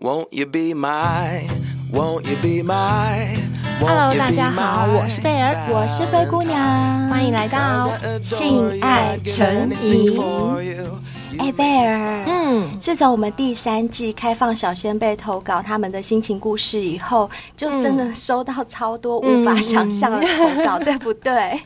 Won't you be my, won't you be my, Hello，大家好，我是贝儿，我是灰姑娘，欢迎来到性爱成瘾。哎，贝儿，嗯，自从我们第三季开放小仙贝投稿他们的心情故事以后，就真的收到超多无法想象的投稿，嗯、对不对？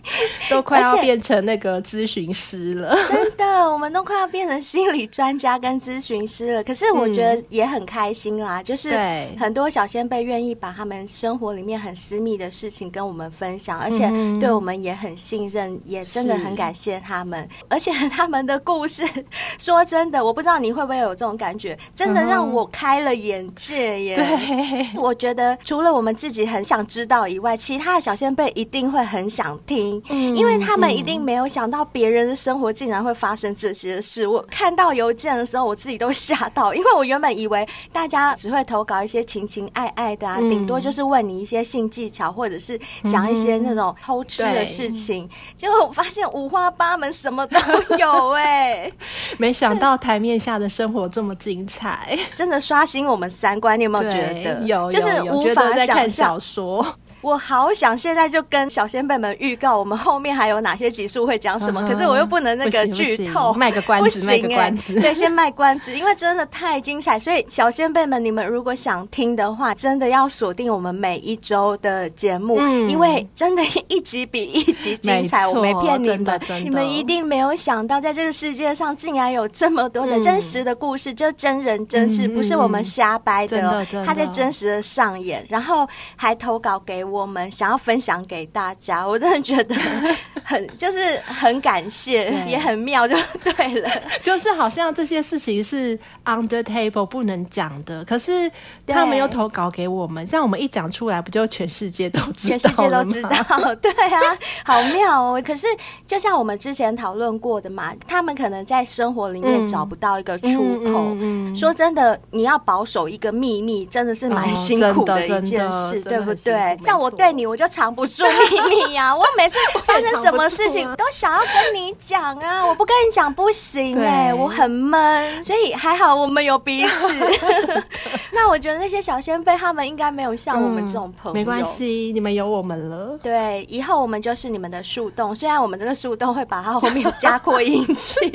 都快要变成那个咨询师了。真的，我们都快要变成心理专家跟咨询师了。可是我觉得也很开心啦，嗯、就是很多小仙贝愿意把他们生活里面很私密的事情跟我们分享，而且对我们也很信任，也真的很感谢他们。而且他们的故事。说真的，我不知道你会不会有这种感觉，真的让我开了眼界耶。对，我觉得除了我们自己很想知道以外，其他的小仙贝一定会很想听，嗯，因为他们一定没有想到别人的生活竟然会发生这些事。我看到邮件的时候，我自己都吓到，因为我原本以为大家只会投稿一些情情爱爱的啊，顶多就是问你一些性技巧，或者是讲一些那种偷吃的事情。结果我发现五花八门，什么都有哎，没。没想到台面下的生活这么精彩，真的刷新我们三观。你有没有觉得？有，就是无法在看小说。我好想现在就跟小先辈们预告，我们后面还有哪些集数会讲什么，嗯。可是我又不能那个剧透，卖个关子，卖个关子。对，先卖关子，因为真的太精彩。所以小先辈们，你们如果想听的话，真的要锁定我们每一周的节目，嗯，因为真的一集比一集精彩。我没骗你们，你们一定没有想到，在这个世界上竟然有这么多的真实的故事，嗯，就真人真事，嗯，不是我们瞎掰的，哦，他在真实的上演，然后还投稿给我。我们想要分享给大家，我真的觉得 很就是很感谢，也很妙，就对了。就是好像这些事情是 under table 不能讲的，可是他们又投稿给我们，像我们一讲出来，不就全世界都知道？全世界都知道，对啊，好妙哦。可是就像我们之前讨论过的嘛，他们可能在生活里面找不到一个出口。嗯嗯嗯、说真的，你要保守一个秘密，真的是蛮辛苦的一件事，哦、对不对？像。我对你，我就藏不住秘密呀！我每次 发生什么事情，都想要跟你讲啊！我不跟你讲不行哎、欸，我很闷，所以还好我们有彼此。那我觉得那些小仙贝他们应该没有像我们这种朋友，没关系，你们有我们了。对，以后我们就是你们的树洞，虽然我们这个树洞会把它后面加扩音器。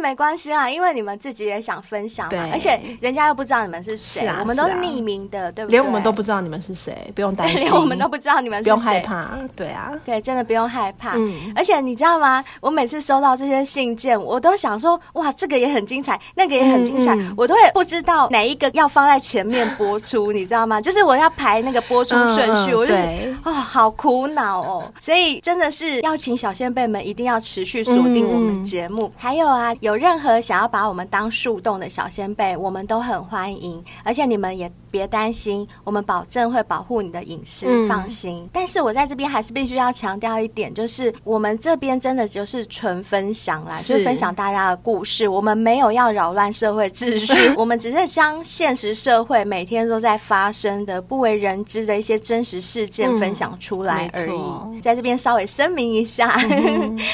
没关系啊，因为你们自己也想分享嘛，而且人家又不知道你们是谁啊，我们都是匿名的，啊、对不对？连我们都不知道你们是谁，不用担心。连我们都不知道你们是谁，不用害怕。对啊，对，真的不用害怕。嗯，而且你知道吗？我每次收到这些信件，我都想说，哇，这个也很精彩，那个也很精彩，嗯嗯、我都会不知道哪一个要放在前面播出，你知道吗？就是我要排那个播出顺序，嗯、我就觉得哦，好苦恼哦。所以真的是要请小仙贝们一定要持续锁定我们节目，嗯、还有啊，有任何想要把我们当树洞的小仙贝，我们都很欢迎，而且你们也。别担心，我们保证会保护你的隐私，嗯，放心。但是我在这边还是必须要强调一点，就是我们这边真的就是纯分享啦，就是分享大家的故事。我们没有要扰乱社会秩序，我们只是将现实社会每天都在发生的不为人知的一些真实事件分享出来而已。嗯，在这边稍微声明一下。嗯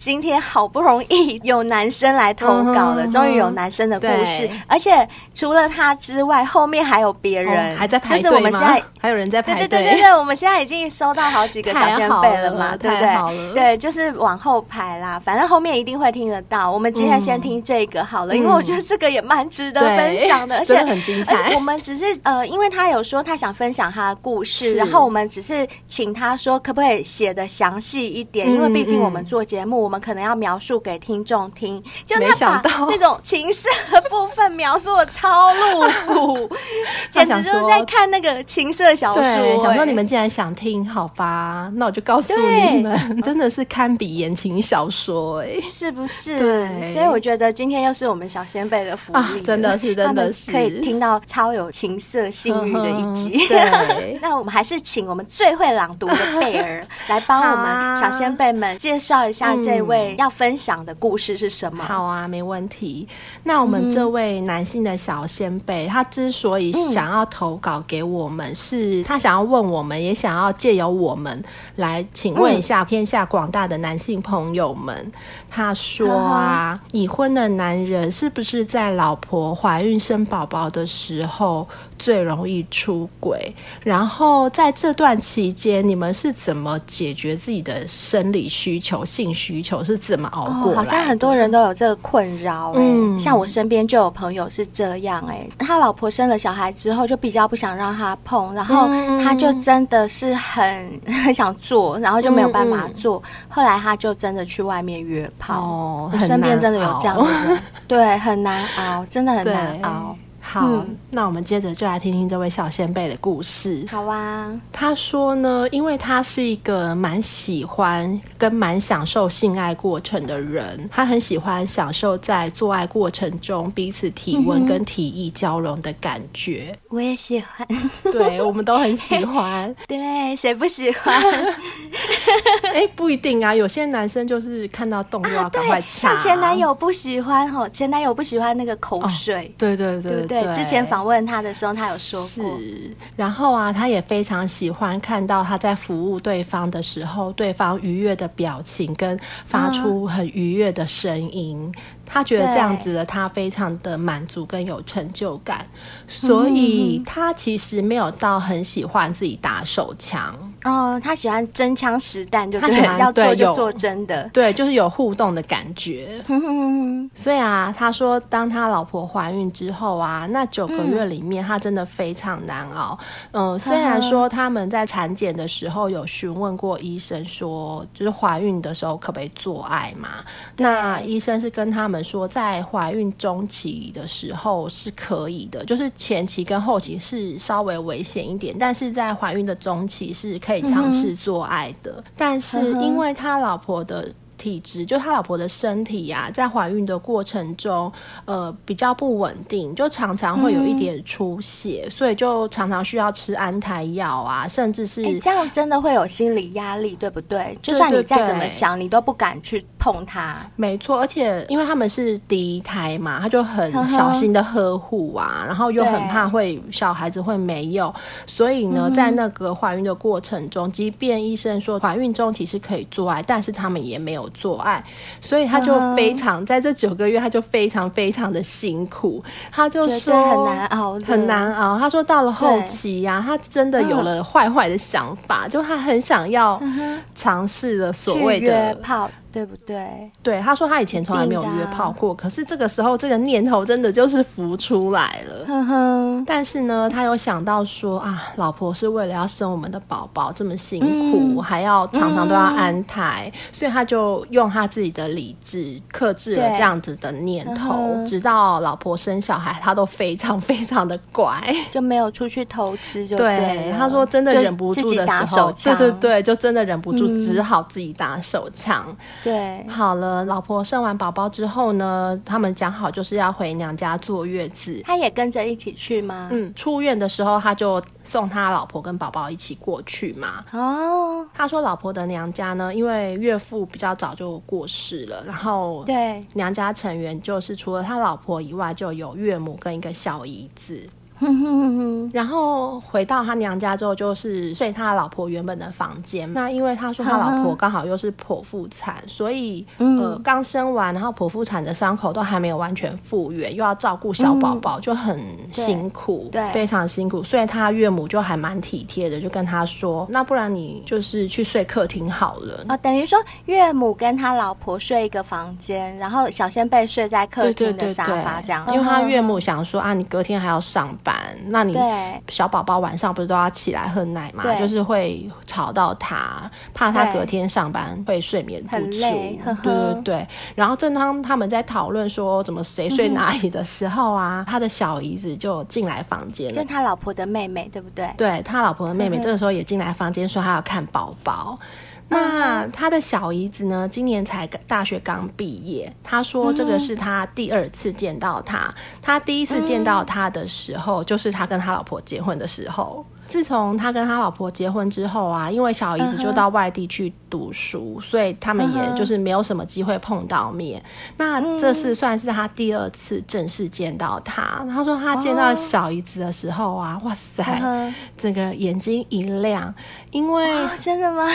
今天好不容易有男生来投稿了，终于有男生的故事，而且除了他之外，后面还有别人还在排队吗？就是我们现在还有人在排队，对对对对，我们现在已经收到好几个小前辈了嘛，对不对？对，就是往后排啦，反正后面一定会听得到。我们今天先听这个好了，因为我觉得这个也蛮值得分享的，而且很精彩。我们只是呃，因为他有说他想分享他的故事，然后我们只是请他说可不可以写的详细一点，因为毕竟我们做节目。我们可能要描述给听众听，就他把那种情色的部分描述的超露骨，简直就是在看那个情色小说。想说你们既然想听，好吧，那我就告诉你们，真的是堪比言情小说，哎，是不是？对，所以我觉得今天又是我们小先辈的福利，啊，真的是，真的是可以听到超有情色性欲的一集。对，那我们还是请我们最会朗读的贝儿来帮我们小先辈们介绍一下这。一位要分享的故事是什么？好啊，没问题。那我们这位男性的小先辈，他之所以想要投稿给我们，是他想要问我们，也想要借由我们来请问一下天下广大的男性朋友们。他说啊，已婚的男人是不是在老婆怀孕生宝宝的时候最容易出轨？然后在这段期间，你们是怎么解决自己的生理需求、性需求是怎么熬过来？哦，好像很多人都有这个困扰，嗯，像我身边就有朋友是这样，哎，他老婆生了小孩之后就比较不想让他碰，然后他就真的是很 很想做，然后就没有办法做，嗯。嗯，后来他就真的去外面约炮。哦，我身边真的有这样的人，对，很难熬，真的很难熬。好，嗯、那我们接着就来听听这位小先辈的故事。好啊，他说呢，因为他是一个蛮喜欢跟蛮享受性爱过程的人，他很喜欢享受在做爱过程中彼此体温跟体液交融的感觉。我也喜欢，对，我们都很喜欢。对，谁不喜欢？哎、欸，不一定啊，有些男生就是看到动就要赶快插。像前男友不喜欢吼，前男友不喜欢那个口水。哦、对对对对，对。对，之前访问他的时候，他有说过。是，然后啊，他也非常喜欢看到他在服务对方的时候，对方愉悦的表情跟发出很愉悦的声音。嗯他觉得这样子的他非常的满足跟有成就感，所以他其实没有到很喜欢自己打手枪哦，他喜欢真枪实弹，就他要做就做真的，对，就是有互动的感觉。所以啊，他说当他老婆怀孕之后啊，那九个月里面他真的非常难熬。嗯，虽然说他们在产检的时候有询问过医生说，就是怀孕的时候可不可以做爱嘛？那医生是跟他们。说在怀孕中期的时候是可以的，就是前期跟后期是稍微危险一点，但是在怀孕的中期是可以尝试做爱的。嗯、但是因为他老婆的。体质就他老婆的身体呀、啊，在怀孕的过程中，呃，比较不稳定，就常常会有一点出血，嗯、所以就常常需要吃安胎药啊，甚至是、欸、这样真的会有心理压力，对不对？就算你再怎么想，对对对，你都不敢去碰它。没错，而且因为他们是第一胎嘛，他就很小心的呵护啊，然后又很怕会小孩子会没有，所以呢，在那个怀孕的过程中，即便医生说怀孕中其实可以做爱，但是他们也没有。做爱，所以他就非常、uh. 在这九个月，他就非常非常的辛苦。他就说很难熬，很难熬。他说到了后期呀、啊，他真的有了坏坏的想法，uh. 就他很想要尝试了所谓的约炮。对不对？对，他说他以前从来没有约炮过，可是这个时候这个念头真的就是浮出来了。但是呢，他有想到说啊，老婆是为了要生我们的宝宝这么辛苦，嗯、还要常常都要安胎，嗯、所以他就用他自己的理智克制了这样子的念头，直到老婆生小孩，他都非常非常的乖，就没有出去偷吃就对。对，他说真的忍不住的时候，对对对，就真的忍不住，只好自己打手枪。对，好了，老婆生完宝宝之后呢，他们讲好就是要回娘家坐月子，他也跟着一起去吗？嗯，出院的时候他就送他老婆跟宝宝一起过去嘛。哦，他说老婆的娘家呢，因为岳父比较早就过世了，然后对娘家成员就是除了他老婆以外，就有岳母跟一个小姨子。然后回到他娘家之后，就是睡他老婆原本的房间。那因为他说他老婆 刚好又是剖腹产，所以呃刚生完，然后剖腹产的伤口都还没有完全复原，又要照顾小宝宝，就很辛苦，对，非常辛苦。所以他岳母就还蛮体贴的，就跟他说：“那不然你就是去睡客厅好了。”哦，等于说岳母跟他老婆睡一个房间，然后小仙贝睡在客厅的沙发这样。因为他岳母想说啊，你隔天还要上班。那你小宝宝晚上不是都要起来喝奶嘛？就是会吵到他，怕他隔天上班会睡眠不足。对对对。然后正当他们在讨论说怎么谁睡哪里的时候啊，嗯、他的小姨子就进来房间了，就他老婆的妹妹，对不对？对，他老婆的妹妹这个时候也进来房间说他要看宝宝。那他的小姨子呢？今年才大学刚毕业。他说这个是他第二次见到他。他第一次见到他的时候，就是他跟他老婆结婚的时候。自从他跟他老婆结婚之后啊，因为小姨子就到外地去读书，嗯、所以他们也就是没有什么机会碰到面。嗯、那这是算是他第二次正式见到他。他说他见到小姨子的时候啊，哦、哇塞，整个眼睛一亮，因为真的吗？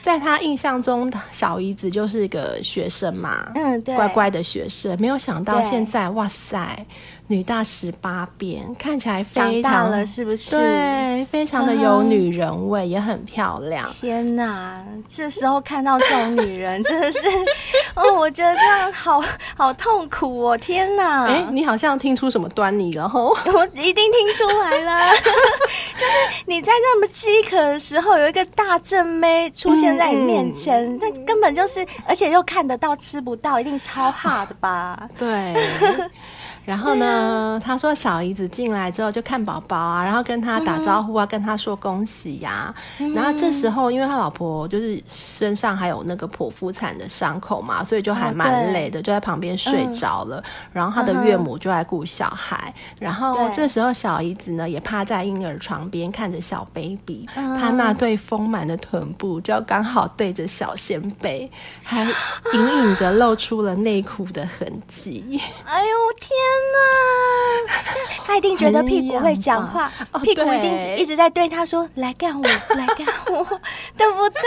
在他印象中，小姨子就是一个学生嘛，嗯，对，乖乖的学生，没有想到现在，哇塞。女大十八变，看起来非常大了，是不是？对，非常的有女人味，也很漂亮。天哪，这时候看到这种女人，真的是哦，我觉得这样好好痛苦哦！天哪，哎，你好像听出什么端倪了吼？我一定听出来了，就是你在那么饥渴的时候，有一个大正妹出现在你面前，那、嗯、根本就是，而且又看得到吃不到，一定超怕的吧？对。然后呢，他说小姨子进来之后就看宝宝啊，然后跟他打招呼啊，嗯、跟他说恭喜呀、然后这时候，因为他老婆就是身上还有那个剖腹产的伤口嘛，所以就还蛮累的，哦、就在旁边睡着了。嗯、然后他的岳母就在顾小孩。嗯、然后这时候小姨子呢也趴在婴儿床边看着小 baby，他、嗯、那对丰满的臀部就刚好对着小仙贝，还隐隐的露出了内裤的痕迹。哎呦天！他一定觉得屁股会讲话，哦、屁股一定一直在对他说：“来干我，来干我，对不对？”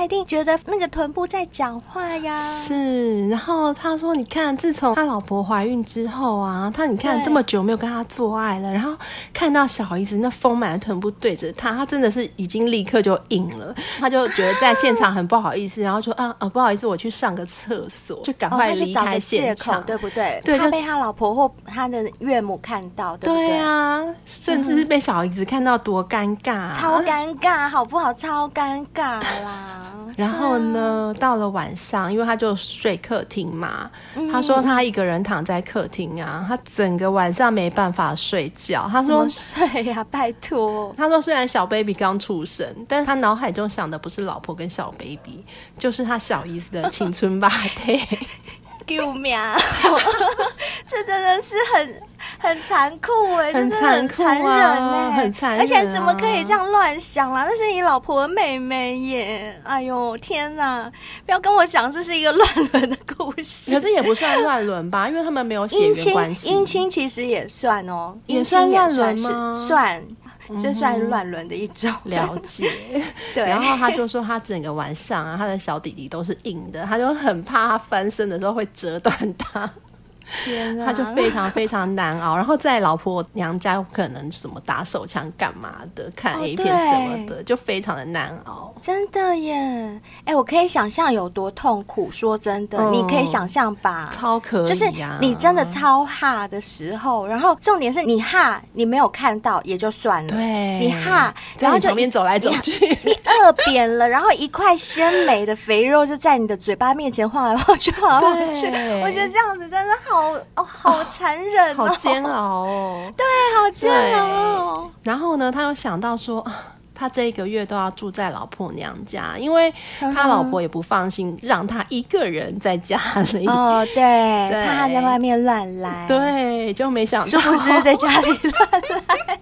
他一定觉得那个臀部在讲话呀。是，然后他说：“你看，自从他老婆怀孕之后啊，他你看这么久没有跟他做爱了，然后看到小姨子那丰满的臀部对着他，他真的是已经立刻就硬了。他就觉得在现场很不好意思，然后说：‘啊 啊，不好意思，我去上个厕所，就赶快离开现场，哦、对不对？’对，他被他老婆。或他的岳母看到，对不对？对啊，甚至是被小姨子看到，多尴尬啊，超尴尬，好不好？超尴尬啦。然后呢，到了晚上，因为他就睡客厅嘛，他说他一个人躺在客厅啊，他整个晚上没办法睡觉。他说睡呀，拜托。他说虽然小 baby 刚出生，但是他脑海中想的不是老婆跟小 baby，就是他小姨子的青春吧？对。救命！这真的是很很残酷哎，很残酷啊，很残忍哎，很残忍，而且怎么可以这样乱想啦？那是你老婆的妹妹耶！哎呦天哪！不要跟我讲这是一个乱伦的故事。可是也不算乱伦吧，因为他们没有血缘关系。姻亲其实也算哦，也算乱伦吗？算。这算乱伦的一种，嗯、了解。对，然后他就说，他整个晚上啊，他的小弟弟都是硬的，他就很怕他翻身的时候会折断他。天啊，他就非常非常难熬，然后在老婆娘家可能什么打手枪干嘛的，看 A 片什么的，哦、就非常的难熬。真的耶，哎，我可以想象有多痛苦。说真的，嗯、你可以想象吧？超可以、啊，就是你真的超哈的时候，然后重点是你哈，你没有看到也就算了，对，你哈，然后就旁边走来走去，你饿扁了，然后一块鲜美的肥肉就在你的嘴巴面前晃来晃去，晃来晃去。我觉得这样子真的好。哦，好残忍、哦，好煎熬哦。对，好煎熬、哦。然后呢，他又想到说，他这一个月都要住在老婆娘家，因为他老婆也不放心让他一个人在家里。哦，对，对怕他在外面乱来。对，就没想到，是不知在家里乱来？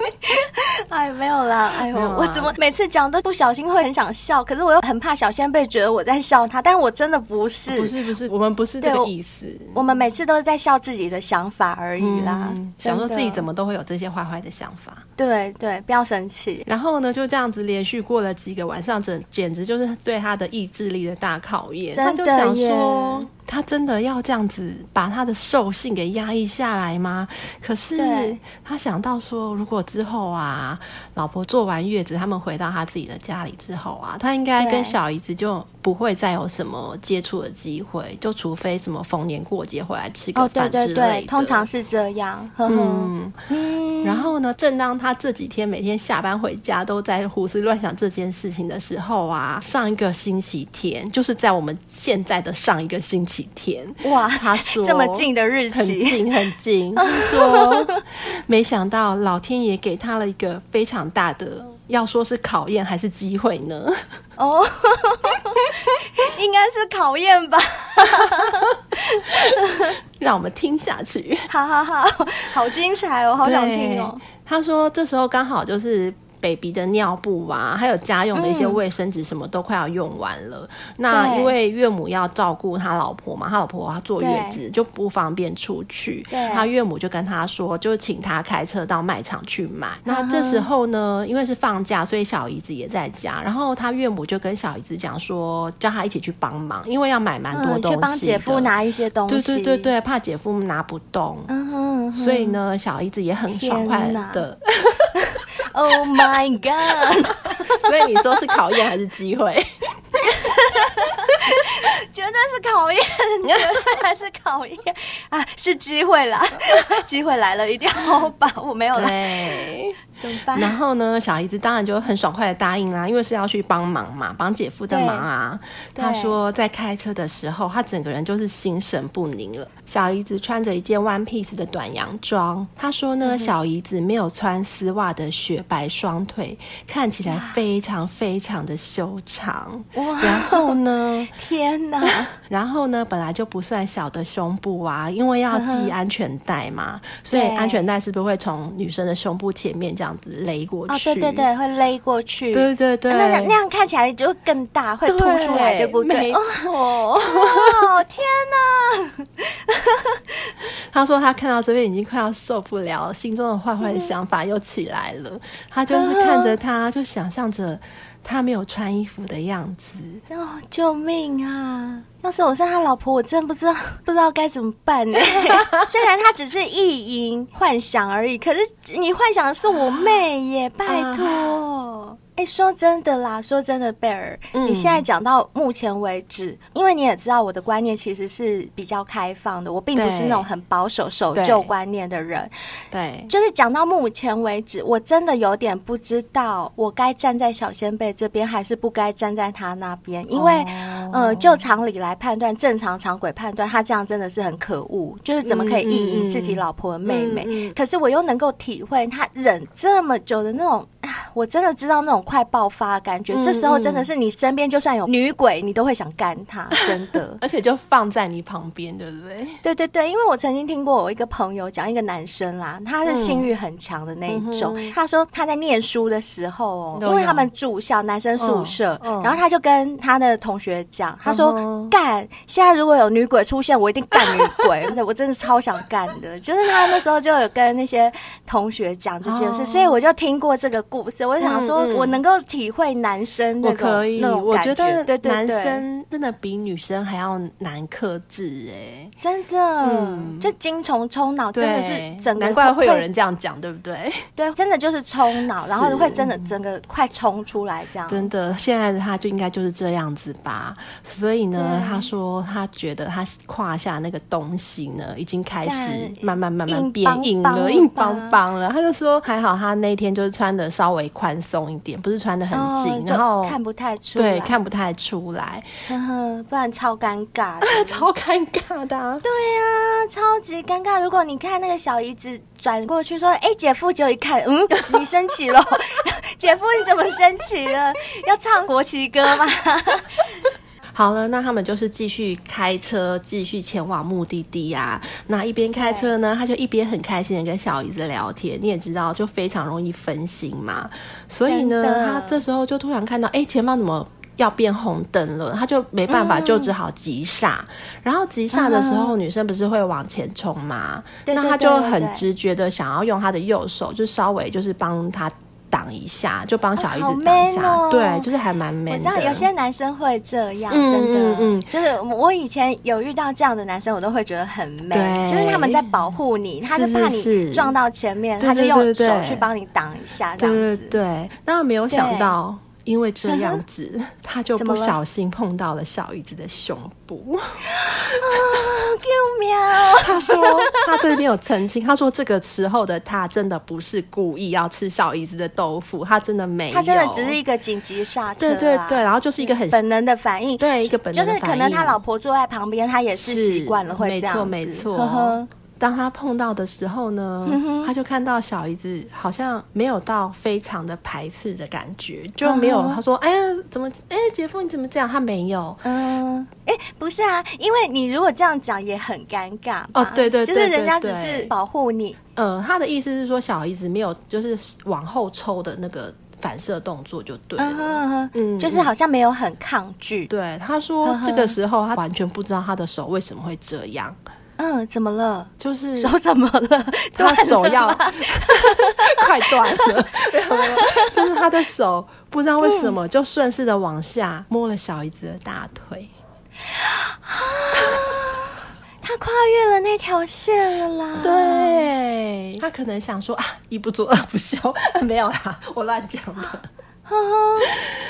哎，没有啦。哎呦，我怎么每次讲都不小心会很想笑，可是我又很怕小仙贝觉得我在笑他，但我真的不是，不是，不是，我们不是这个意思。我们每次都是在笑自己的想法而已啦，嗯、想说自己怎么都会有这些坏坏的想法。对对，不要生气。然后呢，就这样子连续过了几个晚上，整简直就是对他的意志力的大考验。真的他就想说。他真的要这样子把他的兽性给压抑下来吗？可是他想到说，如果之后啊，老婆坐完月子，他们回到他自己的家里之后啊，他应该跟小姨子就不会再有什么接触的机会，就除非什么逢年过节回来吃个饭之类的。哦，对对对，通常是这样。呵呵嗯，嗯，然后呢，正当他这几天每天下班回家都在胡思乱想这件事情的时候啊，上一个星期天，就是在我们现在的上一个星期。天哇？他说这么近的日期，很近很近。他说，没想到老天爷给他了一个非常大的，要说是考验还是机会呢？哦，应该是考验吧。让我们听下去。好好好，好精彩哦，好想听哦。他说，这时候刚好就是。Baby 的尿布啊，还有家用的一些卫生纸，什么都快要用完了。嗯、那因为岳母要照顾他老婆嘛，他老婆他坐月子就不方便出去，他岳母就跟他说，就请他开车到卖场去买。那这时候呢，因为是放假，所以小姨子也在家，然后他岳母就跟小姨子讲说，叫他一起去帮忙，因为要买蛮多东西、嗯，去帮姐夫拿一些东西。对对对对，怕姐夫拿不动。嗯哼，所以呢，小姨子也很爽快的。Oh my god！所以你说是考验还是机会？绝对是考验，绝对还是考验啊！是机会啦，机会来了，一定要把握。没有了。对怎么办？然后呢，小姨子当然就很爽快的答应啦，因为是要去帮忙嘛，帮姐夫的忙啊。他说在开车的时候，他整个人就是心神不宁了。小姨子穿着一件 one piece 的短洋装，他说呢，嗯、小姨子没有穿丝袜的雪白双腿看起来非常非常的修长。哇！然后呢？天哪！然后呢？本来就不算小的胸部啊，因为要系安全带嘛，所以安全带是不是会从女生的胸部前面这样？子勒过去，哦，对对对，会勒过去，对对对，那那样看起来就更大，会凸出来，对，对不对？没错，哦，天哪！他说他看到这边已经快要受不了了，心中的坏坏的想法又起来了。嗯、他就是看着他，就想象着他没有穿衣服的样子。哦，救命啊！要是我是他老婆，我真不知道不知道该怎么办呢。虽然他只是意淫幻想而已，可是你幻想的是我妹耶，拜托。哎，说真的啦，说真的，贝尔，嗯、你现在讲到目前为止，因为你也知道我的观念其实是比较开放的，我并不是那种很保守守旧观念的人。对，就是讲到目前为止，我真的有点不知道我该站在小先贝这边，还是不该站在他那边。因为，哦、呃，就常理来判断，正常常轨判断，他这样真的是很可恶，就是怎么可以意淫自己老婆的妹妹？嗯嗯、可是我又能够体会他忍这么久的那种。我真的知道那种快爆发的感觉，嗯、这时候真的是你身边就算有女鬼，你都会想干他，真的，而且就放在你旁边，对不对？对对对，因为我曾经听过我一个朋友讲一个男生啦，他是性欲很强的那一种，嗯、他说他在念书的时候哦，因为他们住校男生宿舍，然后他就跟他的同学讲，他说干，现在如果有女鬼出现，我一定干女鬼，我真的超想干的，就是他那时候就有跟那些同学讲这件事，哦、所以我就听过这个故事。我想说，我能够体会男生那种、感觉，我觉得男生真的比女生还要难克制哎，真的，嗯、就精虫冲脑，真的是整个，难怪会有人这样讲，对不对？对，真的就是冲脑，然后会真的整个快冲出来这样。真的，现在的他就应该就是这样子吧。所以呢，他说他觉得他胯下那个东西呢，已经开始慢慢慢慢变硬了，硬邦邦了。他就说还好，他那天就是穿的稍微宽松一点，不是穿的很紧，哦、然后看不太出来，对，看不太出来，呵呵，不然超尴尬，超尴尬的、啊，对呀、啊，超级尴尬。如果你看那个小姨子转过去说：“哎、欸，姐夫！”就一看，嗯，你生气了，姐夫你怎么生气了？要唱国旗歌吗？好了，那他们就是继续开车，继续前往目的地啊。那一边开车呢，他就一边很开心的跟小姨子聊天。你也知道，就非常容易分心嘛。所以呢，的他这时候就突然看到，哎，前方怎么要变红灯了？他就没办法，就只好急刹。嗯、然后急刹的时候，嗯、女生不是会往前冲吗？对对对对对，那他就很直觉的想要用他的右手，就稍微就是帮他。挡一下，就帮小姨子挡一下，哦哦、对，就是还蛮 man 的。我知道有些男生会这样，嗯、真的，嗯，就是我以前有遇到这样的男生，我都会觉得很 man，对。就是他们在保护你，他就怕你撞到前面，是是是他就用手去帮你挡一下，这样子。对，对，对，那没有想到。因为这样子，他就不小心碰到了小姨子的胸部。啊，救命！他说他这边有澄清，他说这个时候的他真的不是故意要吃小姨子的豆腐，他真的没有，他真的只是一个紧急刹车，啊。对对对，然后就是一个很本能的反应，对一个本能的反应，就是可能他老婆坐在旁边，他也是习惯了会这样子，没错没错。呵呵当他碰到的时候呢，嗯、他就看到小姨子好像没有到非常的排斥的感觉，就没有。他说：“哎呀，怎么？哎，姐夫你怎么这样？”他没有。嗯，哎，不是啊，因为你如果这样讲也很尴尬。哦，对对对，就是人家只是保护你。呃，他的意思是说，小姨子没有就是往后抽的那个反射动作就对嗯，就是好像没有很抗拒。对，他说这个时候他完全不知道他的手为什么会这样。嗯，怎么了？就是手怎么了？他手要 快断了，就是他的手不知道为什么就顺势的往下摸了小姨子的大腿。他跨越了那条线了啦！对，他可能想说啊，一不做二不休，没有啦，我乱讲的。呵呵，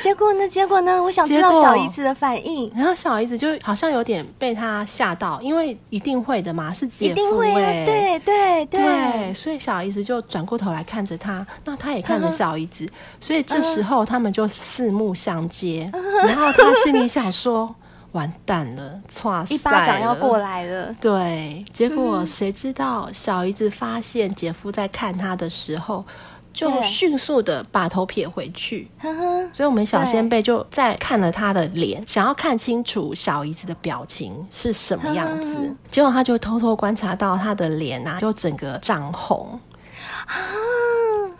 结果呢？结果呢？我想知道小姨子的反应。然后小姨子就好像有点被他吓到，因为一定会的嘛，是姐夫、欸、一定会啊！对对对，对，所以小姨子就转过头来看着他，那他也看着小姨子，所以这时候他们就四目相接，然后他心里想说。完蛋了，错，一巴掌要过来了。对，结果谁知道小姨子发现姐夫在看他的时候，就迅速的把头撇回去。所以我们小先辈就在看了他的脸，想要看清楚小姨子的表情是什么样子。结果他就偷偷观察到他的脸啊，就整个涨红。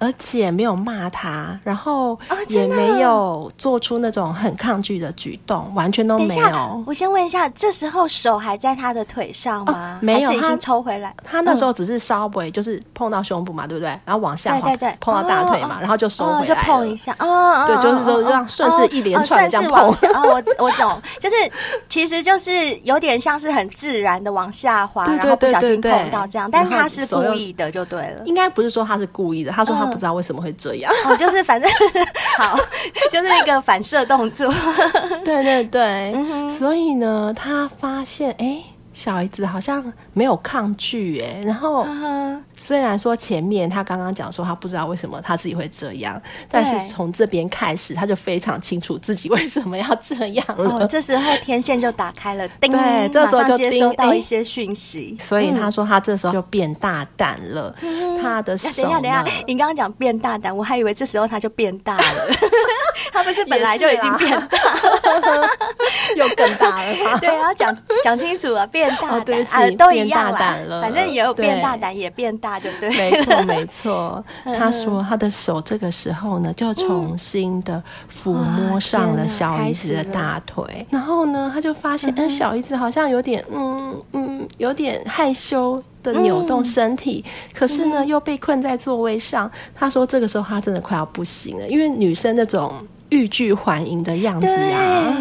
而且没有骂他，然后也没有做出那种很抗拒的举动，完全都没有。我先问一下，这时候手还在他的腿上吗？没有，已经抽回来。他那时候只是稍微就是碰到胸部嘛，对不对？然后往下对对对，碰到大腿嘛，然后就收回来，就碰一下。哦，对，就是说这样顺势一连串这样碰。哦，我我懂，就是其实就是有点像是很自然的往下滑，然后不小心碰到这样，但他是故意的，就对了。应该不是说他是故意的，他说他。不知道为什么会这样，哦，就是反正 好，就是一个反射动作，对对对，嗯、所以呢，他发现哎。欸小姨子好像没有抗拒哎，然后虽然说前面他刚刚讲说他不知道为什么他自己会这样，但是从这边开始他就非常清楚自己为什么要这样了。哦，这时候天线就打开了，叮，对，这时候就接收到一些讯息，所以他说他这时候就变大胆了。他的手，等一下，等一下，你刚刚讲变大胆，我还以为这时候他就变大了。他不是本来就已经变大，又更大了吗？对，要讲讲清楚啊，变。大胆啊，都一样了，反正也有变大胆，也变大，就对。没错，没错。他说他的手这个时候呢，就重新的抚摸上了小姨子的大腿，然后呢，他就发现，嗯，小姨子好像有点，嗯嗯，有点害羞的扭动身体，可是呢，又被困在座位上。他说这个时候他真的快要不行了，因为女生那种欲拒还迎的样子啊。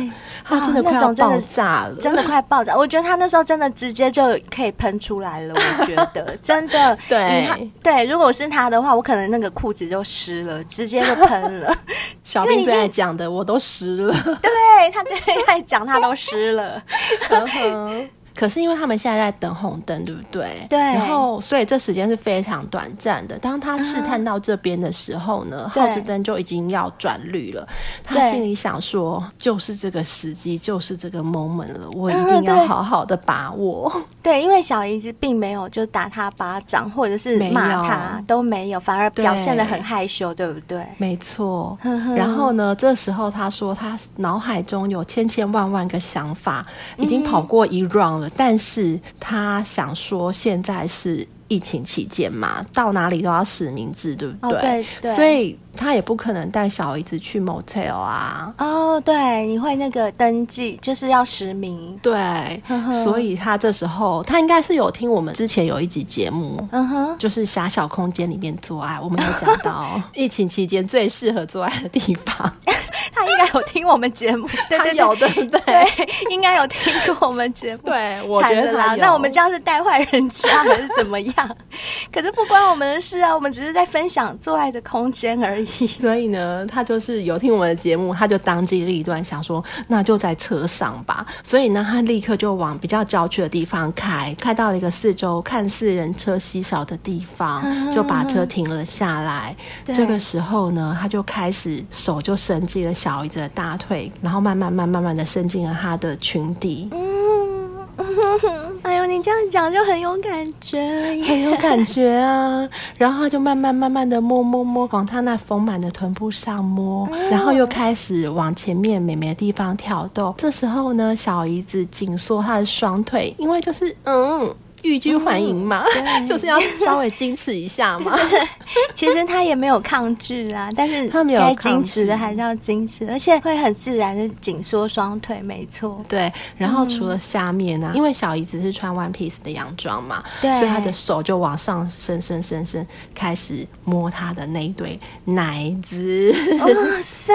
他真的快要爆炸了，真的快爆炸！我觉得他那时候真的直接就可以喷出来了。我觉得 真的，对对，如果是他的话，我可能那个裤子就湿了，直接就喷了。小兵最爱讲的，我都湿了。对，他最爱讲，他都湿了。可是因为他们现在在等红灯，对不对？对。然后，所以这时间是非常短暂的。当他试探到这边的时候呢，耗子灯就已经要转绿了。他心里想说：“就是这个时机，就是这个 moment 了，我一定 要好好的把握。”对，因为小姨子并没有就打他巴掌，或者是骂他，都没有，反而表现的很害羞，对不对？没错。然后呢，这时候他说他脑海中有千千万万个想法，已经跑过一 round 了。但是他想说，现在是疫情期间嘛，到哪里都要实名制，对不对？哦、对对，所以。他也不可能带小姨子去 motel 啊！哦，对，你会那个登记，就是要实名。对，呵呵，所以他这时候他应该是有听我们之前有一集节目，嗯哼，就是狭小空间里面做爱，我们有讲到 疫情期间最适合做爱的地方。他应该有听我们节目，对对对，他有对不对？对，应该有听过我们节目。对，我觉得啦，那我们这样是带坏人家还是怎么样？可是不关我们的事啊，我们只是在分享做爱的空间而已。所以呢，他就是有听我们的节目，他就当机立断想说，那就在车上吧。所以呢，他立刻就往比较郊区的地方开，开到了一个四周看似人车稀少的地方，就把车停了下来。嗯、这个时候呢，他就开始手就伸进了小姨子的大腿，然后慢慢、慢、慢慢的伸进了她的裙底。哎呦，你这样讲就很有感觉了耶，很有感觉啊！然后他就慢慢慢慢的摸摸摸，往他那丰满的臀部上摸，嗯、然后又开始往前面美美的地方挑逗。这时候呢，小姨子紧缩她的双腿，因为就是嗯。欲拒还迎嘛，就是要稍微矜持一下嘛。其实他也没有抗拒啊，但是该矜持的还是要矜持，而且会很自然的紧缩双腿，没错。对，然后除了下面呢、啊嗯，因为小姨子是穿 one piece 的洋装嘛，所以她的手就往上伸伸伸伸，开始摸她的那一对奶子。哇塞！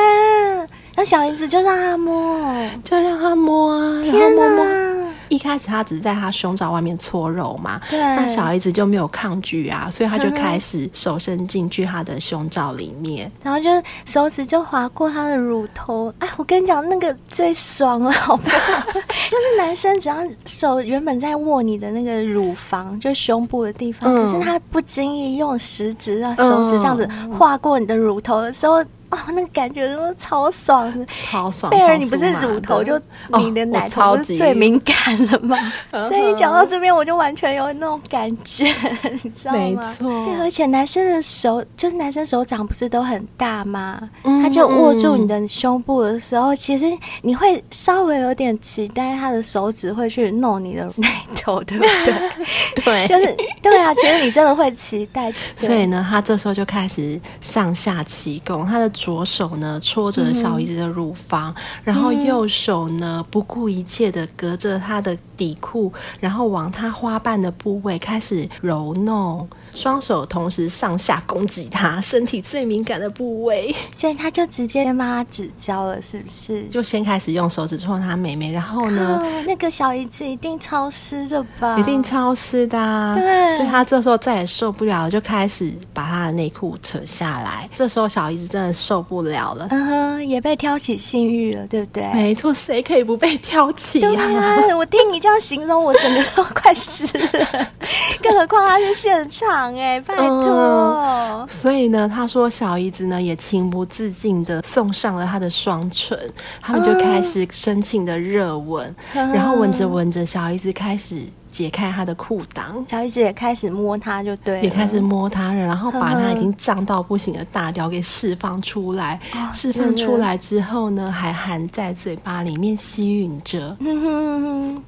那小姨子就让他摸，就让他摸啊，天哪，然后摸摸。一开始他只是在他胸罩外面搓揉嘛，对，那小孩子就没有抗拒啊，所以他就开始手伸进去他的胸罩里面，然后就手指就划过他的乳头。哎，我跟你讲，那个最爽了，好不好？就是男生只要手原本在握你的那个乳房，就胸部的地方，嗯、可是他不经意用食指啊手指这样子划过你的乳头的时候。哦，那个感觉真的超爽的，超爽！贝尔，你不是乳头就你的奶头是最敏感了吗？哦、所以讲到这边，我就完全有那种感觉，你知道吗？没错。对，而且男生的手，就是男生手掌不是都很大吗？嗯、他就握住你的胸部的时候，其实你会稍微有点期待他的手指会去弄你的奶头，对不对？对，就是对啊。其实你真的会期待。所以呢，他这时候就开始上下其攻，他的。左手呢搓着小姨子的乳房，嗯，然后右手呢不顾一切的隔着她的底裤，然后往她花瓣的部位开始揉弄。双手同时上下攻击她身体最敏感的部位，所以他就直接帮她指交了，是不是？就先开始用手指戳她妹妹，然后呢，那个小姨子一定超湿的吧？一定超湿的啊。对，所以他这时候再也受不了了，就开始把她的内裤扯下来。这时候小姨子真的受不了了，嗯哼，也被挑起性欲了，对不对？没错，谁可以不被挑起啊？对啊，我听你这样形容，我整个都快湿了，更何况他是现场。哎，拜托、嗯！所以呢，他说小姨子呢也情不自禁的送上了他的双唇，他们就开始深情的热吻，嗯、然后吻着吻着，小姨子开始。解开他的裤裆，小姨子也开始摸他，就对，也开始摸他了，然后把他已经胀到不行的大屌给释放出来。释放出来之后呢，还含在嘴巴里面吸吮着。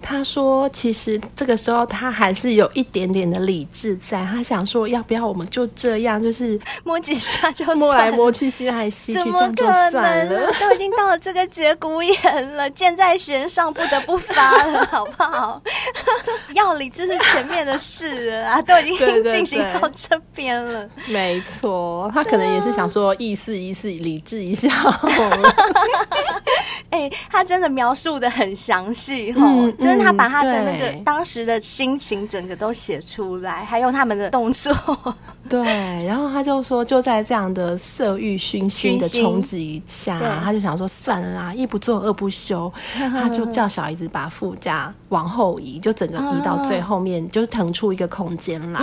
他说：“其实这个时候他还是有一点点的理智在，他想说要不要我们就这样，就是摸几下就摸来摸去，吸来吸去，这样就算了。都已经到了这个节骨眼了，箭在弦上，不得不发了，好不好？”药理这是前面的事了啊，都已经进行到这边了。没错，他可能也是想说意思意思，理智一下。哎、欸，他真的描述的很详细哈，就是他把他的那个当时的心情整个都写出来，还有他们的动作。对，然后他就说，就在这样的色欲熏心的冲击下，他就想说算了啦，一不做二不休，他就叫小姨子把副驾往后移，就整个移到最后面，就是腾出一个空间来。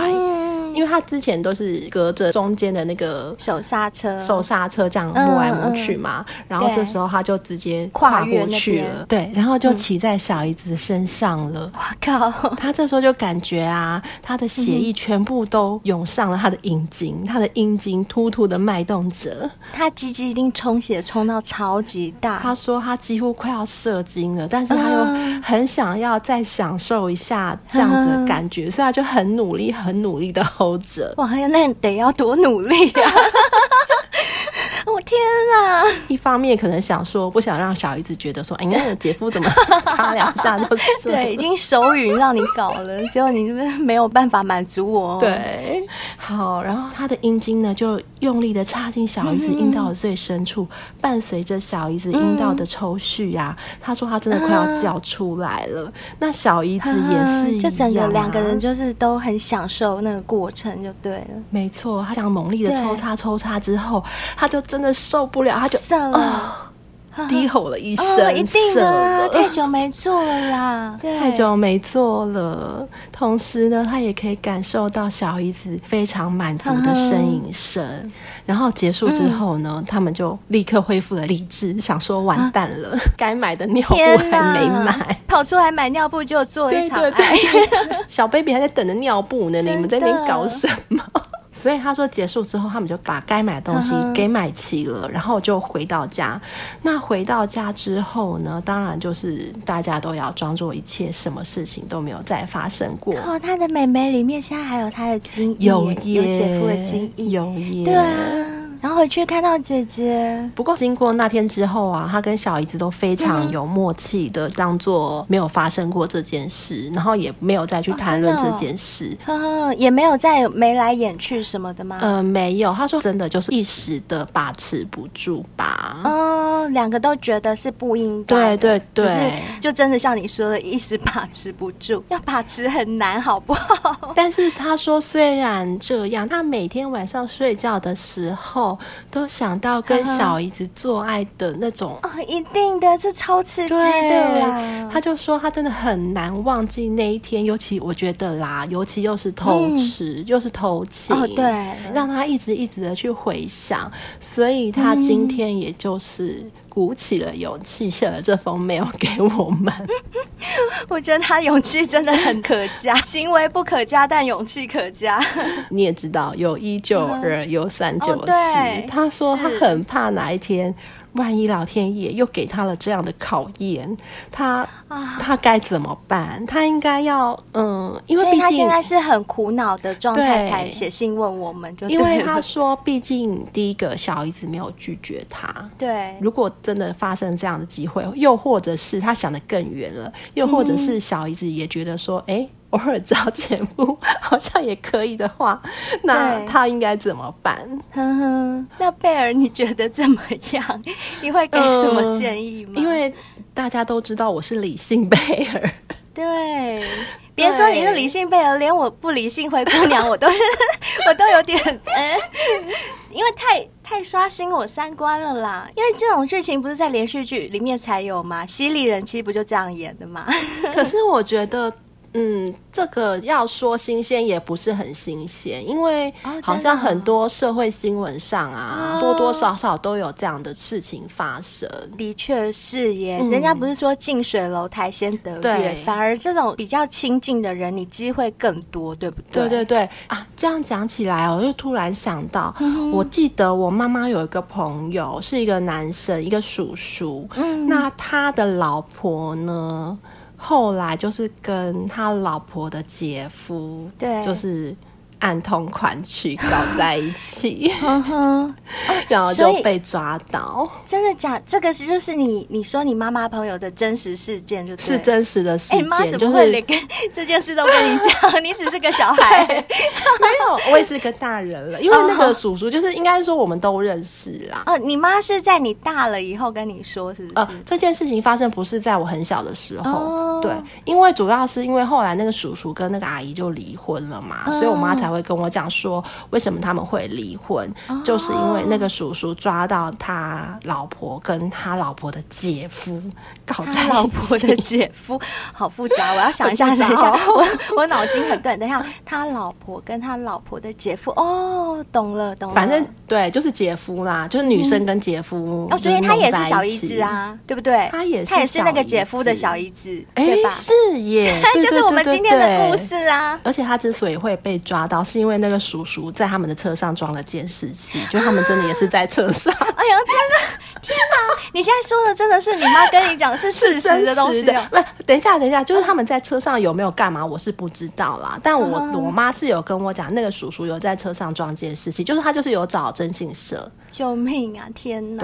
因为他之前都是隔着中间的那个手刹车，手刹车这样摸来摸去嘛，嗯嗯、然后这时候他就直接跨过去了，对，然后就骑在小姨子身上了。哇靠！他这时候就感觉啊，他的血液全部都涌上了他的阴茎，他的阴茎突突的脉动着，他鸡鸡一定充血充到超级大。他说他几乎快要射精了，但是他又很想要再享受一下这样子的感觉，所以他就很努力，很努力的。哇呀，那得要多努力呀、啊！我天啊！一方面可能想说，不想让小姨子觉得说，哎，你看姐夫怎么擦两下都是 对，已经手语让你搞了，结果你是不是没有办法满足我？对，好，然后他的阴茎呢，就用力的插进小姨子阴道的最深处，嗯、伴随着小姨子阴道的抽蓄呀、啊嗯，他说他真的快要叫出来了。嗯、那小姨子也是、啊，就整个两个人就是都很享受那个过程，就对了。没错，他这样猛力的抽插抽插之后，他就真的受不了，他就射了。低吼了一声，哦，一定的啊，太久没做了啦，太久没做了。同时呢，他也可以感受到小姨子非常满足的呻吟声。然后结束之后呢，嗯，他们就立刻恢复了理智，想说完蛋了，该买的尿布还没买，跑出来买尿布就做一场爱。对对对对，小 baby 还在等着尿布呢，你们在那边搞什么？所以他说结束之后，他们就把该买的东西给买齐了，然后就回到家。那回到家之后呢，当然就是大家都要装作一切什么事情都没有再发生过。哦，他的妹妹里面现在还有他的精液，有有姐夫的精液，有耶，对啊。然后回去看到姐姐，不过经过那天之后啊，他跟小姨子都非常有默契的，当做没有发生过这件事，然后也没有再去谈论这件事，呵呵、哦，也没有再眉来眼去什么的吗？呃，没有。他说真的就是一时的把持不住吧。哦，两个都觉得是不应该，对对对，就是就真的像你说的，一时把持不住，要把持很难，好不好？但是他说虽然这样，他每天晚上睡觉的时候。都想到跟小姨子做爱的那种哦，一定的，这超刺激的啦。他就说他真的很难忘记那一天，尤其我觉得啦，尤其又是偷吃，嗯、又是偷情，哦，对，让他一直一直的去回想，所以他今天也就是鼓起了勇气写了这封 mail 给我们。我觉得他勇气真的很可嘉，行为不可嘉，但勇气可嘉。你也知道，有一就二，有三就四。他说他很怕哪一天。万一老天爷又给他了这样的考验，他啊，他该怎么办？他应该要嗯，因为毕竟他现在是很苦恼的状态，才写信问我们就对。因为他说，毕竟第一个小姨子没有拒绝他。对，如果真的发生这样的机会，又或者是他想的更远了，又或者是小姨子也觉得说，哎、嗯。偶尔找姐夫 好像也可以的话，那他应该怎么办？哼哼，那贝尔你觉得怎么样？你会给什么建议吗？呃、因为大家都知道我是理性贝尔，对，别说你是理性贝尔，连我不理性灰姑娘我都我都有点嗯，因为太太刷新我三观了啦。因为这种剧情不是在连续剧里面才有吗？犀利人妻不就这样演的吗？可是我觉得。嗯，这个要说新鲜也不是很新鲜，因为好像很多社会新闻上啊，哦、多多少少都有这样的事情发生。的确是耶，嗯、人家不是说近水楼台先得月，反而这种比较亲近的人，你机会更多，对不对？对对对啊，这样讲起来，我就突然想到，嗯、我记得我妈妈有一个朋友，是一个男生，一个叔叔，嗯、那他的老婆呢？后来就是跟他老婆的姐夫，对，就是。暗通款曲搞在一起，然后就被抓到。真的假？这个是就是你你说你妈妈朋友的真实事件，就是真实的事件。妈怎么会连跟这件事都跟你讲？你只是个小孩，没有，我也是个大人了。因为那个叔叔就是应该说我们都认识啦。哦，你妈是在你大了以后跟你说，是不是？这件事情发生不是在我很小的时候，对，因为主要是因为后来那个叔叔跟那个阿姨就离婚了嘛，所以我妈才。会跟我讲说，为什么他们会离婚，哦、就是因为那个叔叔抓到他老婆跟他老婆的姐夫搞。他老婆的姐夫 好复杂，我要想一下，等一下，我 我脑筋很钝。等一下，他老婆跟他老婆的姐夫，哦，懂了，懂了。反正对，就是姐夫啦，就是女生跟姐夫。哦，所以他也是小姨子啊，对不对？他也是，他也是那个姐夫的小姨子，欸、对吧？是耶，就是我们今天的故事啊。而且他之所以会被抓到。是因为那个叔叔在他们的车上装了监视器，就他们真的也是在车上。哎呦，天哪，天哪！你现在说的真的是你妈跟你讲的是事实的东西的。不，等一下，等一下，就是他们在车上有没有干嘛，我是不知道啦。但我我妈是有跟我讲，那个叔叔有在车上装监视器，就是他就是有找征信社。救命啊！天哪！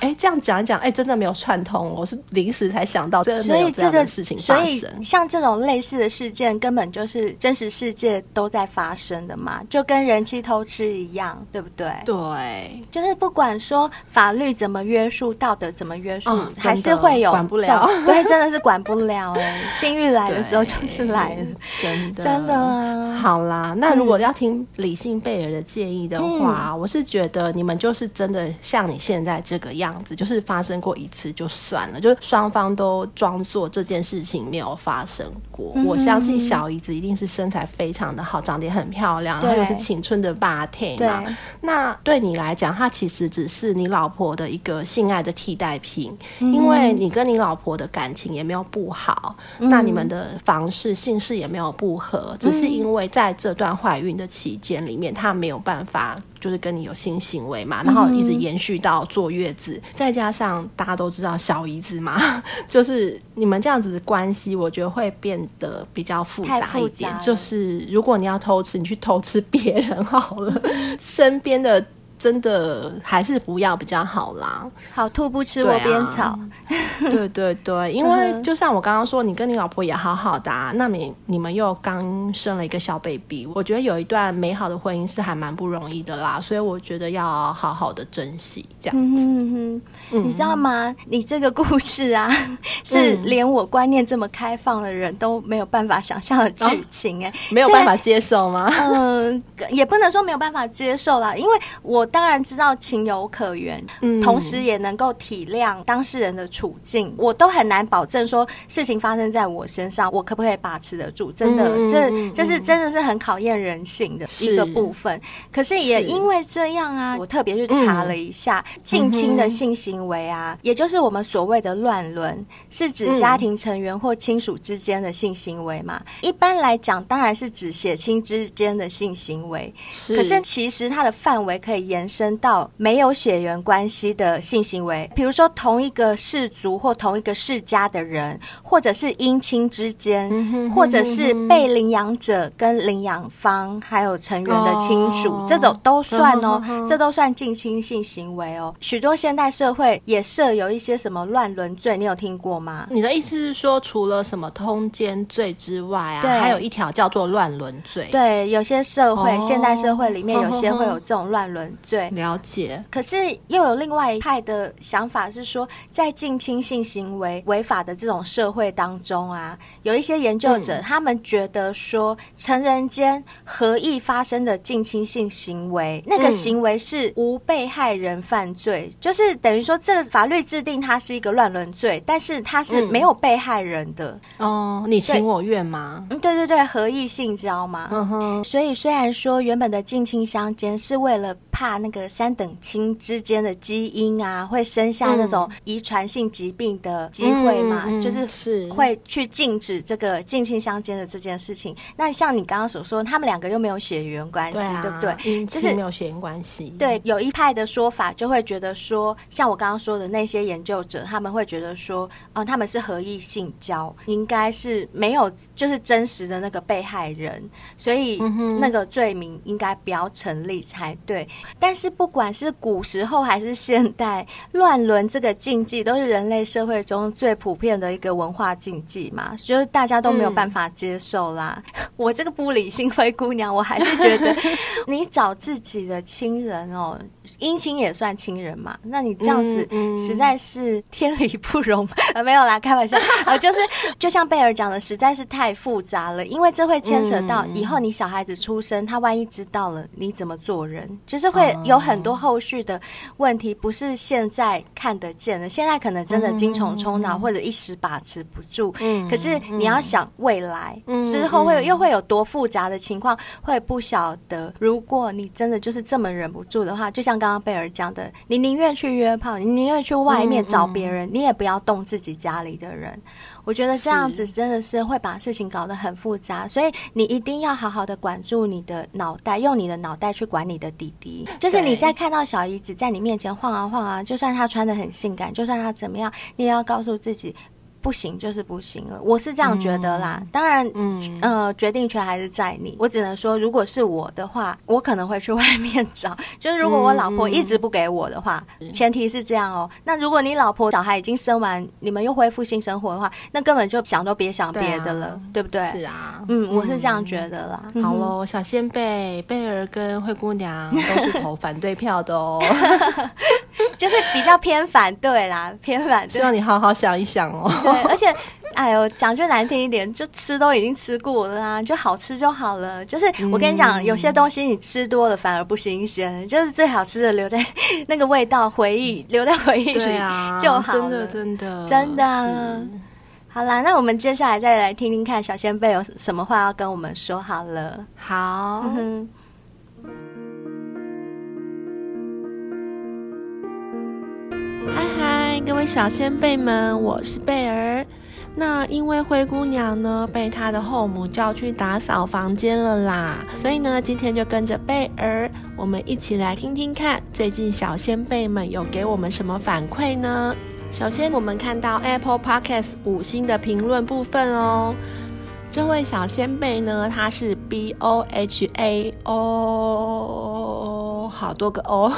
对，哎，这样讲一讲，哎，真的没有串通，我是临时才想到，真的没有这样的事情发生。所以，像这种类似的事件，根本就是真实世界都在发生的嘛，就跟人妻偷吃一样，对不对？对，就是不管说法律怎么约束，道德怎么约束，哦、还是会有管不了。对，真的是管不了哎，性欲来的时候就是来了，真的真的、啊。好啦，那如果要听理性贝尔的建议的话，嗯、我是觉得你们就是。真的像你现在这个样子，就是发生过一次就算了，就是双方都装作这件事情没有发生过。嗯、我相信小姨子一定是身材非常的好，长得也很漂亮，对。然后又是青春的 body 嘛。对。那对你来讲，她其实只是你你老婆的一个性爱的替代品，嗯、因为你跟你老婆的感情也没有不好，嗯、那你们的房事性事也没有不合，只是因为在这段怀孕的期间里面，她没有办法就是跟你有性行为嘛，然后一直延续到坐月子，嗯、再加上大家都知道小姨子嘛，就是你们这样子的关系，我觉得会变得比较复杂一点。就是如果你要偷吃，你去偷吃别人好了，身边的。真的还是不要比较好啦。好兔不吃窝边草。对对对，因为就像我刚刚说，你跟你老婆也好好的啊，那你你们又刚生了一个小 baby，我觉得有一段美好的婚姻是还蛮不容易的啦，所以我觉得要好好的珍惜这样子。嗯嗯，你知道吗？你这个故事啊，是连我观念这么开放的人都没有办法想象的剧情哎、欸哦，没有办法接受吗？嗯，也不能说没有办法接受啦，因为我。当然知道情有可原，嗯，同时也能够体谅当事人的处境。我都很难保证说事情发生在我身上，我可不可以把持得住？真的，嗯、这、嗯、这是真的是很考验人性的一个部分。可是也因为这样啊，我特别去查了一下近亲的性行为啊，嗯、也就是我们所谓的乱伦，是指家庭成员或亲属之间的性行为嘛？一般来讲，当然是指血亲之间的性行为。可是其实它的范围可以延。伸到没有血缘关系的性行为，比如说同一个氏族或同一个世家的人，或者是姻亲之间，或者是被领养者跟领养方还有成员的亲属，哦、这种都算哦，这都算近亲性行为哦。许多现代社会也设有一些什么乱伦罪，你有听过吗？你的意思是说，除了什么通奸罪之外啊，还有一条叫做乱伦罪？对，有些社会，哦、现代社会里面有些会有这种乱伦。对，了解。可是又有另外一派的想法是说，在近亲性行为违法的这种社会当中啊，有一些研究者、嗯、他们觉得说，成人间合意发生的近亲性行为，那个行为是无被害人犯罪，嗯、就是等于说，这个法律制定它是一个乱伦罪，但是它是没有被害人的。嗯、哦，你情我愿吗？嗯，对对对，合意性交嘛。嗯哼。所以虽然说原本的近亲相奸是为了怕。那个三等亲之间的基因啊，会生下那种遗传性疾病的机会嘛？嗯、就是是会去禁止这个近亲相间的这件事情。那像你刚刚所说，他们两个又没有血缘关系，对，啊、对不对？就是没有血缘关系。对，有一派的说法就会觉得说，像我刚刚说的那些研究者，他们会觉得说，啊、呃，他们是合意性交，应该是没有就是真实的那个被害人，所以那个罪名应该不要成立才对。但是不管是古时候还是现代，乱伦这个禁忌都是人类社会中最普遍的一个文化禁忌嘛，就是大家都没有办法接受啦。嗯、我这个不理性灰姑娘，我还是觉得你找自己的亲人哦，姻亲也算亲人嘛，那你这样子实在是天理不容啊！没有啦，开玩笑啊，就是就像贝尔讲的，实在是太复杂了，因为这会牵扯到以后你小孩子出生，他万一知道了你怎么做人，就是会。有很多后续的问题，不是现在看得见的。现在可能真的精虫冲脑，或者一时把持不住。嗯，可是你要想未来之后会又会有多复杂的情况，会不晓得。如果你真的就是这么忍不住的话，就像刚刚贝尔讲的，你宁愿去约炮，你宁愿去外面找别人，你也不要动自己家里的人。我觉得这样子真的是会把事情搞得很复杂，所以你一定要好好的管住你的脑袋，用你的脑袋去管你的弟弟。就是你在看到小姨子在你面前晃啊晃啊，就算她穿的很性感，就算她怎么样，你也要告诉自己。不行就是不行了，我是这样觉得啦。嗯、当然，嗯呃，决定权还是在你。我只能说，如果是我的话，我可能会去外面 找。就是如果我老婆一直不给我的话，嗯、前提是这样哦。那如果你老婆小孩已经生完，你们又恢复性生活的话，那根本就想都别想别的了，对，不对？是啊，嗯，我是这样觉得啦。嗯、好喽，小仙贝贝儿跟灰姑娘都是投反对票的哦，就是比较偏反对啦，偏反对。希望你好好想一想哦。对，而且。哎呦，讲句难听一点，就吃都已经吃过了啊，就好吃就好了。就是我跟你讲，嗯、有些东西你吃多了反而不新鲜，就是最好吃的留在那个味道回忆，留在回忆里 就好了。真的，真的，真的。好啦，那我们接下来再来听听看小仙贝有什么话要跟我们说好了。好。各位小仙贝们，我是贝儿。那因为灰姑娘呢被她的后母叫去打扫房间了啦，所以呢今天就跟着贝儿，我们一起来听听看，最近小仙贝们有给我们什么反馈呢？首先我们看到 Apple Podcast 五星的评论部分哦。这位小仙贝呢，他是 B O H A O，好多个 O。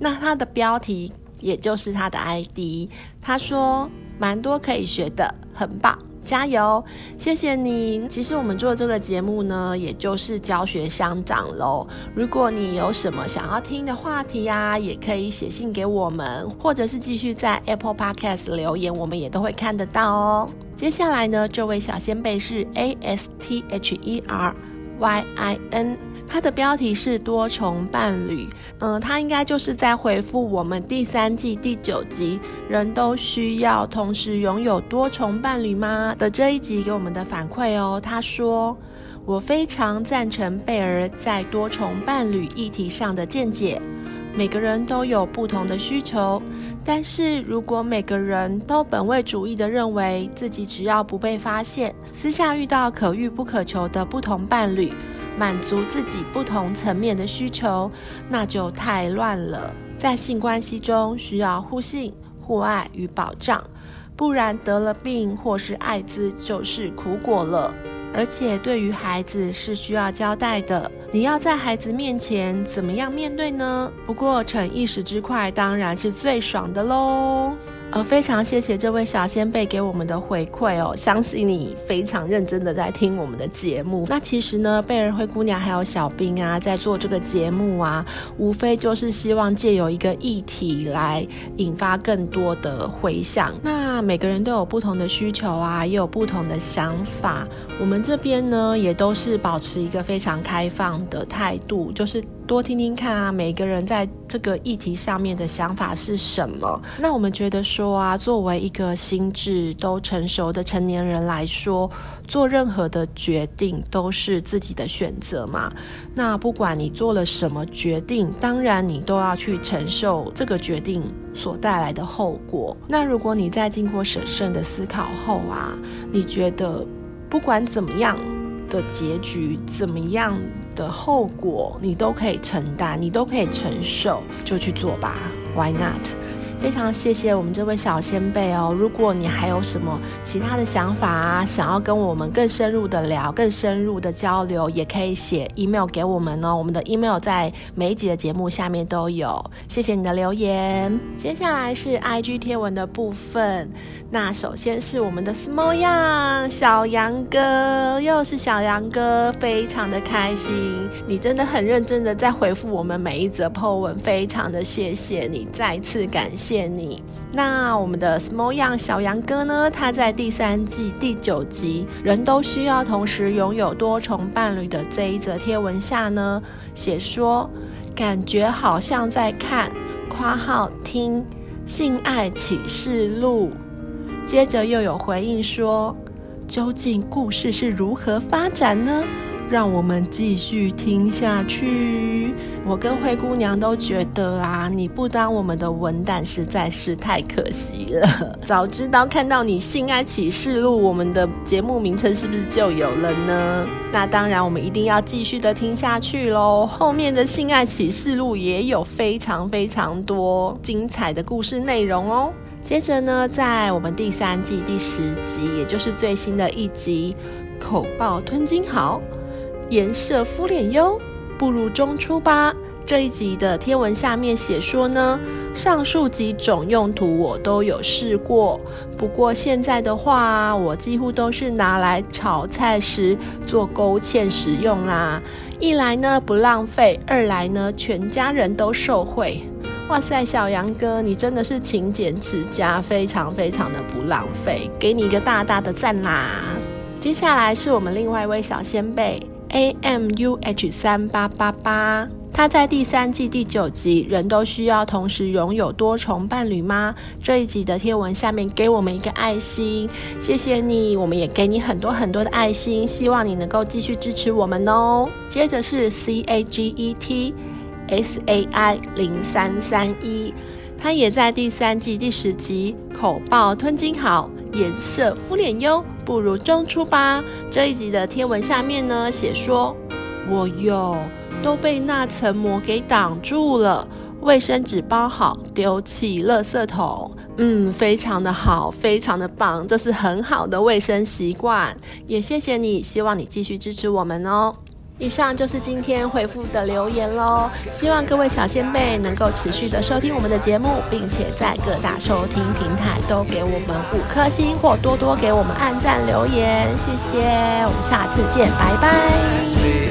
那他的标题也就是他的 ID，他说蛮多可以学的，很棒。加油，谢谢你。其实我们做这个节目呢，也就是教学相长喽。如果你有什么想要听的话题啊，也可以写信给我们，或者是继续在 Apple Podcast 留言，我们也都会看得到哦。接下来呢，这位小仙贝是 A S T H E R Y I N。它的标题是多重伴侣，嗯、呃，它应该就是在回复我们第三季第九集“人都需要同时拥有多重伴侣吗”的这一集给我们的反馈哦。他说：“我非常赞成贝儿在多重伴侣议题上的见解。每个人都有不同的需求，但是如果每个人都本位主义地认为自己只要不被发现，私下遇到可遇不可求的不同伴侣。”满足自己不同层面的需求，那就太乱了。在性关系中，需要互信、互爱与保障，不然得了病或是艾滋就是苦果了。而且对于孩子是需要交代的，你要在孩子面前怎么样面对呢？不过逞一时之快当然是最爽的喽。呃，非常谢谢这位小仙贝给我们的回馈哦，相信你非常认真的在听我们的节目。那其实呢，贝儿灰姑娘还有小兵啊，在做这个节目啊，无非就是希望借由一个议题来引发更多的回响。那每个人都有不同的需求啊，也有不同的想法。我们这边呢，也都是保持一个非常开放的态度，就是。多听听看啊，每个人在这个议题上面的想法是什么？那我们觉得说啊，作为一个心智都成熟的成年人来说，做任何的决定都是自己的选择嘛。那不管你做了什么决定，当然你都要去承受这个决定所带来的后果。那如果你在经过审慎的思考后啊，你觉得不管怎么样的结局，怎么样？的后果你都可以承担，你都可以承受，就去做吧，Why not？非常谢谢我们这位小仙贝哦。如果你还有什么其他的想法啊，想要跟我们更深入的聊，更深入的交流，也可以写 email 给我们哦。我们的 email 在每一集的节目下面都有。谢谢你的留言。接下来是 IG 贴文的部分。那首先是我们的 Small Young 小杨哥，又是小杨哥，非常的开心。你真的很认真的在回复我们每一则 po 文，非常的谢谢你，再次感谢谢你。那我们的 Small Young 小杨哥呢，他在第三季第九集《人都需要同时拥有多重伴侣》的这一则贴文下呢，写说感觉好像在看（括号听）性爱启示录。接着又有回应说，究竟故事是如何发展呢？让我们继续听下去。我跟灰姑娘都觉得啊，你不当我们的文胆实在是太可惜了。早知道看到你《性爱启示录》，我们的节目名称是不是就有了呢？那当然，我们一定要继续的听下去喽。后面的《性爱启示录》也有非常非常多精彩的故事内容哦。接着呢，在我们第三季第十集，也就是最新的一集《口爆吞金好，颜色敷脸哟，步入中初吧》这一集的贴文下面写说呢，上述几种用途我都有试过，不过现在的话，我几乎都是拿来炒菜时做勾芡使用啦。一来呢不浪费，二来呢全家人都受惠。哇塞，小杨哥，你真的是勤俭持家，非常非常的不浪费，给你一个大大的赞啦！接下来是我们另外一位小仙贝 A M U H 三八八八，他在第三季第九集《人都需要同时拥有多重伴侣吗》这一集的贴文下面给我们一个爱心，谢谢你，我们也给你很多很多的爱心，希望你能够继续支持我们哦。接着是 C A G E T。S A I 零三三一，他也在第三季第十集口爆吞金好，颜色敷脸优，不如中出吧。这一集的贴文下面呢，写说：“我哟都被那层膜给挡住了，卫生纸包好，丢弃垃圾桶。”嗯，非常的好，非常的棒，这是很好的卫生习惯。也谢谢你，希望你继续支持我们哦。以上就是今天回复的留言喽，希望各位小仙贝能够持续的收听我们的节目，并且在各大收听平台都给我们五颗星或多多给我们按赞留言，谢谢，我们下次见，拜拜。